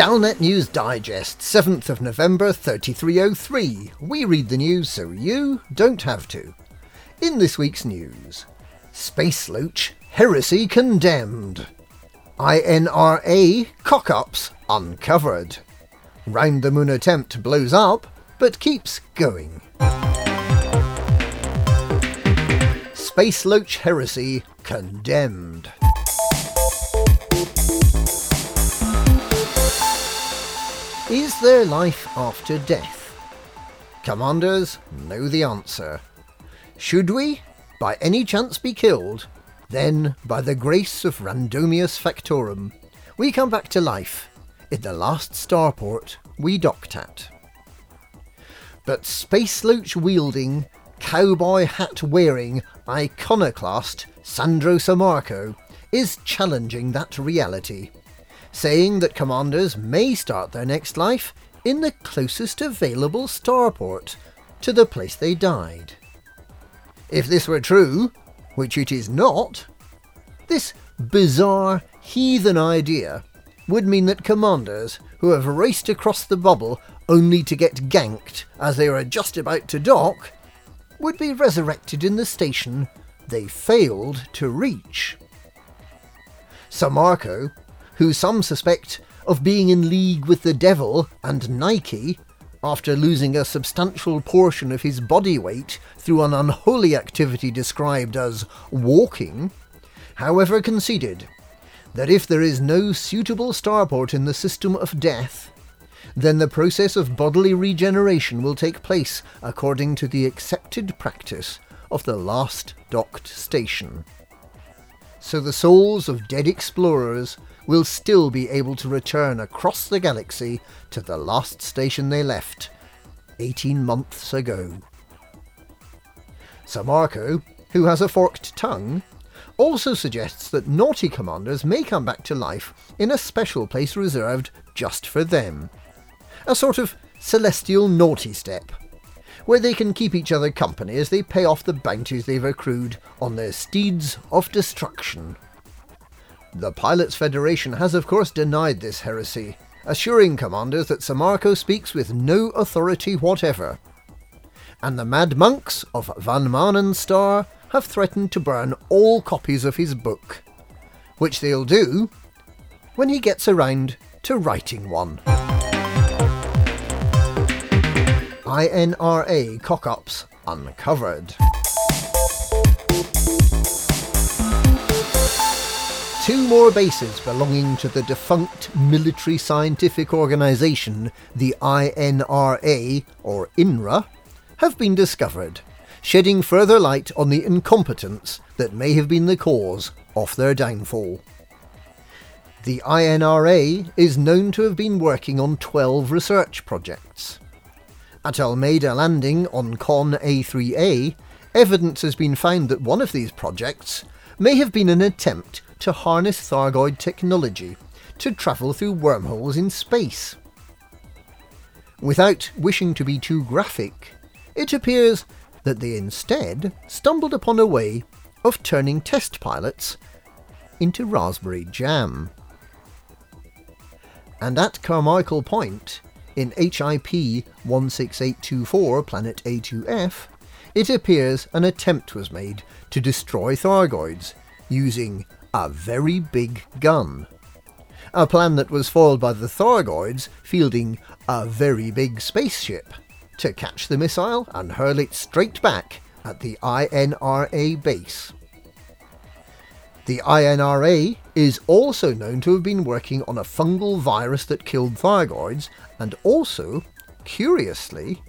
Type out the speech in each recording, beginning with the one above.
Galnet News Digest, 7th of November 3303. We read the news so you don't have to. In this week's news, Space Loach, heresy condemned. INRA cock-ups uncovered. Round the moon attempt blows up, but keeps going. Space Loach heresy condemned. Is there life after death? Commanders know the answer. Should we, by any chance, be killed, then, by the grace of Randomius Factorum, we come back to life in the last starport we docked at. But space loach wielding, cowboy hat wearing, iconoclast Sandro Sammarco is challenging that reality saying that commanders may start their next life in the closest available starport to the place they died. If this were true, which it is not, this bizarre heathen idea would mean that commanders who have raced across the bubble only to get ganked as they are just about to dock would be resurrected in the station they failed to reach. Sammarco who some suspect of being in league with the devil and Nike after losing a substantial portion of his body weight through an unholy activity described as walking, however conceded that if there is no suitable starport in the system of death, then the process of bodily regeneration will take place according to the accepted practice of the last docked station. So the souls of dead explorers will still be able to return across the galaxy to the last station they left 18 months ago. Sir Sammarco, who has a forked tongue, also suggests that naughty commanders may come back to life in a special place reserved just for them. A sort of celestial naughty step, where they can keep each other company as they pay off the bounties they've accrued on their steeds of destruction. The Pilots Federation has of course denied this heresy, assuring commanders that Sammarco speaks with no authority whatever. And the Mad Monks of Van Maanen Star have threatened to burn all copies of his book, which they'll do when he gets around to writing one. INRA cock-ups uncovered. Two more bases belonging to the defunct military scientific organisation, the INRA, or INRA, have been discovered, shedding further light on the incompetence that may have been the cause of their downfall. The INRA is known to have been working on 12 research projects. At Almeida Landing on Con A3A, evidence has been found that one of these projects may have been an attempt to harness Thargoid technology to travel through wormholes in space. Without wishing to be too graphic, it appears that they instead stumbled upon a way of turning test pilots into raspberry jam. And at Carmichael Point, in HIP 16824 Planet A2F, it appears an attempt was made to destroy Thargoids using a very big gun. A plan that was foiled by the Thargoids fielding a very big spaceship to catch the missile and hurl it straight back at the INRA base. The INRA is also known to have been working on a fungal virus that killed Thargoids and also, curiously,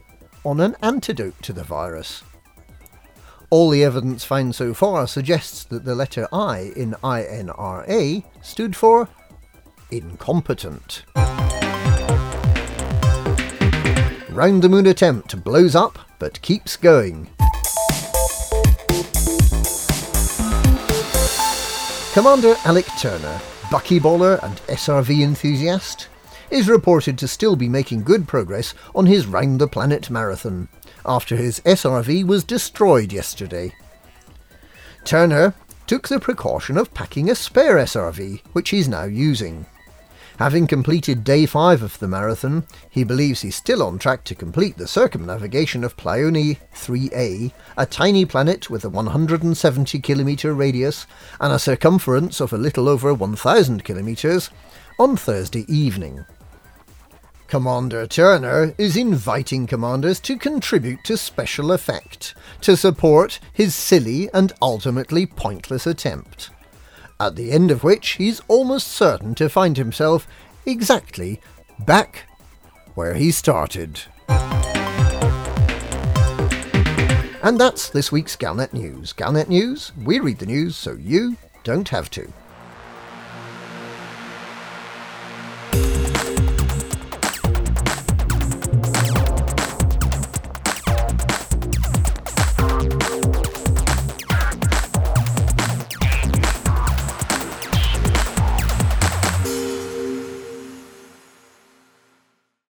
on an antidote to the virus. All the evidence found so far suggests that the letter I in INRA stood for incompetent. Round the moon attempt blows up but keeps going. Commander Alec Turner, buckyballer and SRV enthusiast, is reported to still be making good progress on his round the planet marathon after his SRV was destroyed yesterday. Turner took the precaution of packing a spare SRV, which he's now using. Having completed day five of the marathon, he believes he's still on track to complete the circumnavigation of Pleione 3a, a tiny planet with a 170 kilometre radius and a circumference of a little over 1,000 kilometres, on Thursday evening. Commander Turner is inviting commanders to contribute to special effect to support his silly and ultimately pointless attempt at the end of which he's almost certain to find himself exactly back where he started. And that's this week's Galnet News. Galnet News, we read the news so you don't have to.